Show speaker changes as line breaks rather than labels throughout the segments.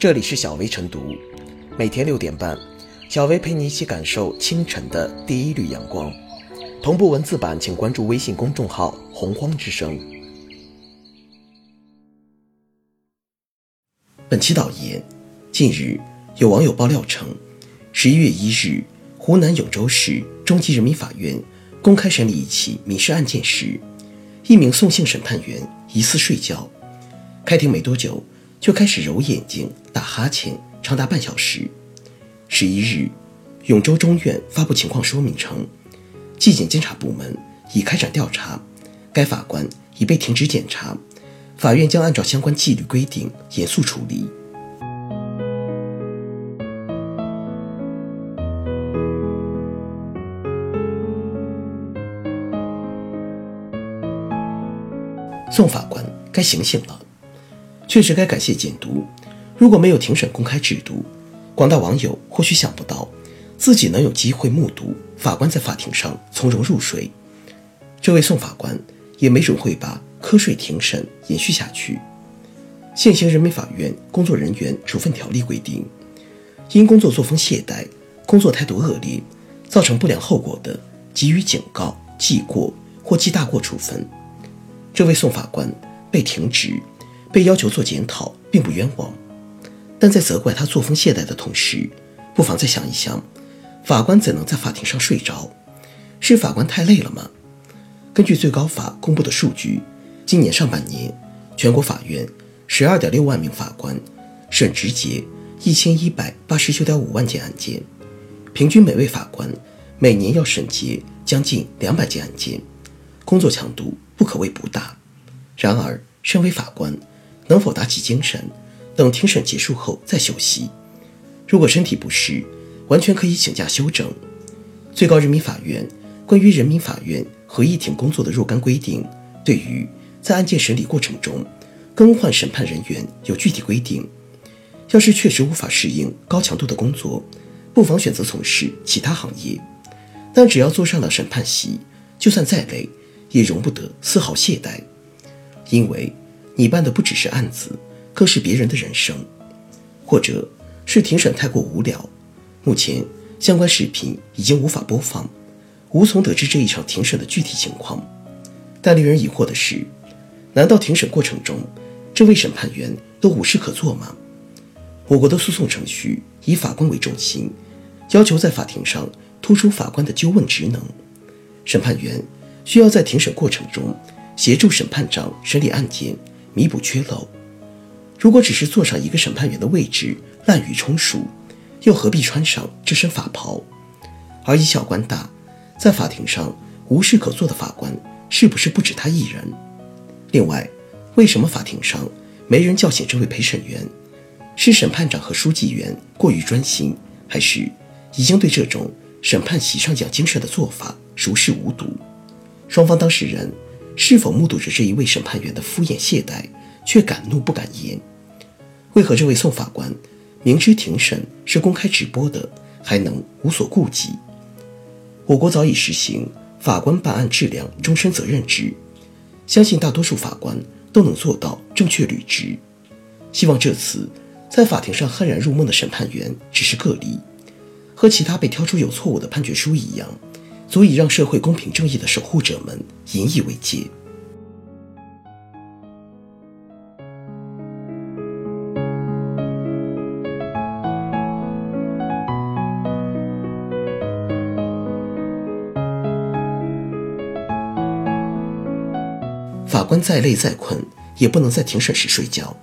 这里是小薇晨读，每天六点半，小薇陪你一起感受清晨的第一缕阳光。同步文字版，请关注微信公众号“洪荒之声”。本期导言：近日，有网友爆料称，十一月一日，湖南永州市中级人民法院公开审理一起民事案件时，一名宋姓审判员疑似睡觉，开庭没多久。就开始揉眼睛、打哈欠，长达半小时。十一日，永州中院发布情况说明称，纪检监察部门已开展调查，该法官已被停职检查，法院将按照相关纪律规定严肃处理。宋法官该醒醒了。确实该感谢监督。如果没有庭审公开制度，广大网友或许想不到自己能有机会目睹法官在法庭上从容入睡。这位宋法官也没准会把瞌睡庭审延续下去。现行人民法院工作人员处分条例规定，因工作作风懈怠、工作态度恶劣，造成不良后果的，给予警告、记过或记大过处分。这位宋法官被停职。被要求做检讨并不冤枉，但在责怪他作风懈怠的同时，不妨再想一想：法官怎能在法庭上睡着？是法官太累了吗？根据最高法公布的数据，今年上半年，全国法院十二点六万名法官审执结一千一百八十九点五万件案件，平均每位法官每年要审结将近两百件案件，工作强度不可谓不大。然而，身为法官，能否打起精神，等庭审结束后再休息？如果身体不适，完全可以请假休整。最高人民法院关于人民法院合议庭工作的若干规定，对于在案件审理过程中更换审判人员有具体规定。要是确实无法适应高强度的工作，不妨选择从事其他行业。但只要坐上了审判席，就算再累，也容不得丝毫懈怠，因为。你办的不只是案子，更是别人的人生，或者是庭审太过无聊。目前相关视频已经无法播放，无从得知这一场庭审的具体情况。但令人疑惑的是，难道庭审过程中这位审判员都无事可做吗？我国的诉讼程序以法官为中心，要求在法庭上突出法官的纠问职能，审判员需要在庭审过程中协助审判长审理案件。弥补缺漏。如果只是坐上一个审判员的位置滥竽充数，又何必穿上这身法袍？而以小官大，在法庭上无事可做的法官，是不是不止他一人？另外，为什么法庭上没人叫醒这位陪审员？是审判长和书记员过于专心，还是已经对这种审判席上讲精神的做法熟视无睹？双方当事人。是否目睹着这一位审判员的敷衍懈怠，却敢怒不敢言？为何这位宋法官明知庭审是公开直播的，还能无所顾忌？我国早已实行法官办案质量终身责任制，相信大多数法官都能做到正确履职。希望这次在法庭上酣然入梦的审判员只是个例，和其他被挑出有错误的判决书一样。足以让社会公平正义的守护者们引以为戒。法官再累再困，也不能在庭审时睡觉。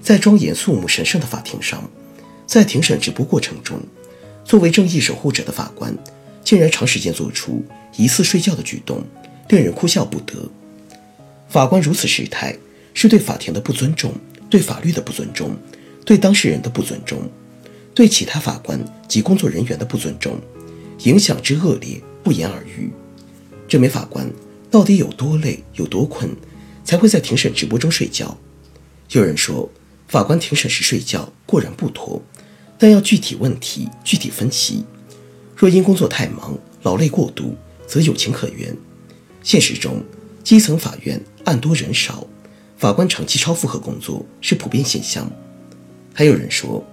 在庄严肃穆、神圣的法庭上，在庭审直播过程中，作为正义守护者的法官。竟然长时间做出疑似睡觉的举动，令人哭笑不得。法官如此失态，是对法庭的不尊重，对法律的不尊重，对当事人的不尊重，对其他法官及工作人员的不尊重，影响之恶劣不言而喻。这名法官到底有多累、有多困，才会在庭审直播中睡觉？有人说，法官庭审时睡觉固然不妥，但要具体问题具体分析。若因工作太忙、劳累过度，则有情可原。现实中，基层法院案多人少，法官长期超负荷工作是普遍现象。还有人说，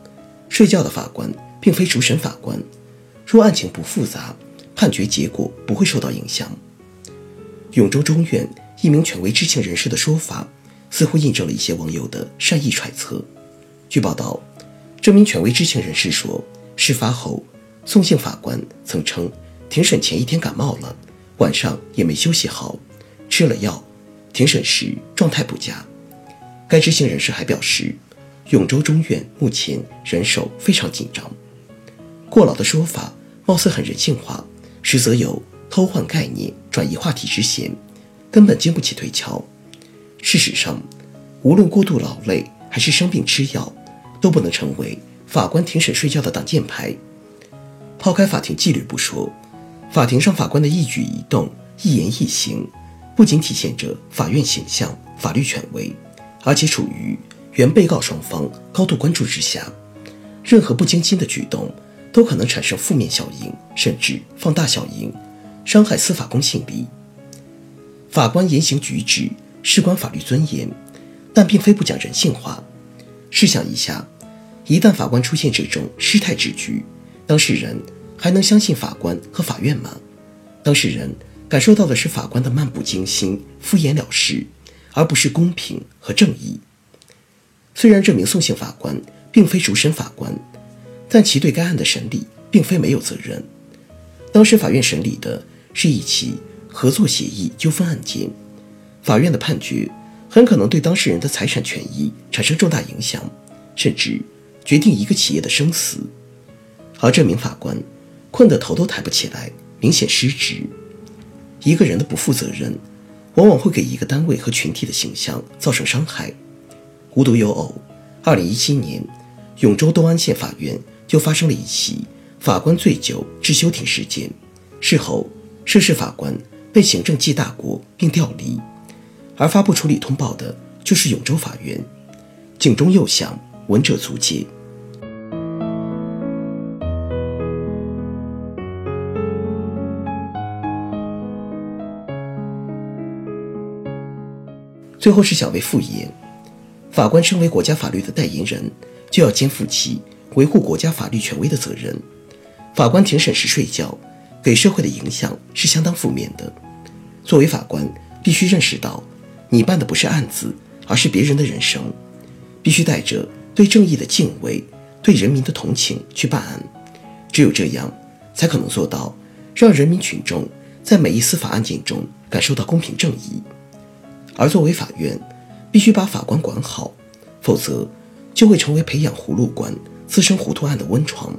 睡觉的法官并非主审法官，若案情不复杂，判决结果不会受到影响。永州中院一名权威知情人士的说法，似乎印证了一些网友的善意揣测。据报道，这名权威知情人士说，事发后，宋姓法官曾称，庭审前一天感冒了，晚上也没休息好，吃了药，庭审时状态不佳。该知情人士还表示，永州中院目前人手非常紧张。过劳的说法貌似很人性化，实则有偷换概念、转移话题之嫌，根本经不起推敲。事实上，无论过度劳累还是生病吃药，都不能成为法官庭审睡觉的挡箭牌。抛开法庭纪律不说，法庭上法官的一举一动、一言一行，不仅体现着法院形象、法律权威。而且处于原被告双方高度关注之下，任何不经心的举动都可能产生负面效应，甚至放大效应，伤害司法公信力。法官言行举止事关法律尊严，但并非不讲人性化。试想一下，一旦法官出现这种失态之举，当事人还能相信法官和法院吗？当事人感受到的是法官的漫不经心、敷衍了事。而不是公平和正义。虽然这名宋姓法官并非主审法官，但其对该案的审理并非没有责任。当时法院审理的是一起合作协议纠纷案件，法院的判决很可能对当事人的财产权益产生重大影响，甚至决定一个企业的生死。而这名法官困得头都抬不起来，明显失职。一个人的不负责任。往往会给一个单位和群体的形象造成伤害。无独有偶，二零一七年，永州东安县法院就发生了一起法官醉酒致休庭事件。事后，涉事法官被行政记大过并调离，而发布处理通报的就是永州法院。警钟又响，闻者足戒。最后是小薇复言，法官身为国家法律的代言人，就要肩负起维护国家法律权威的责任。法官庭审时睡觉，给社会的影响是相当负面的。作为法官，必须认识到，你办的不是案子，而是别人的人生，必须带着对正义的敬畏、对人民的同情去办案。只有这样，才可能做到让人民群众在每一司法案件中感受到公平正义。而作为法院，必须把法官管好，否则就会成为培养葫芦官、滋生糊涂案的温床。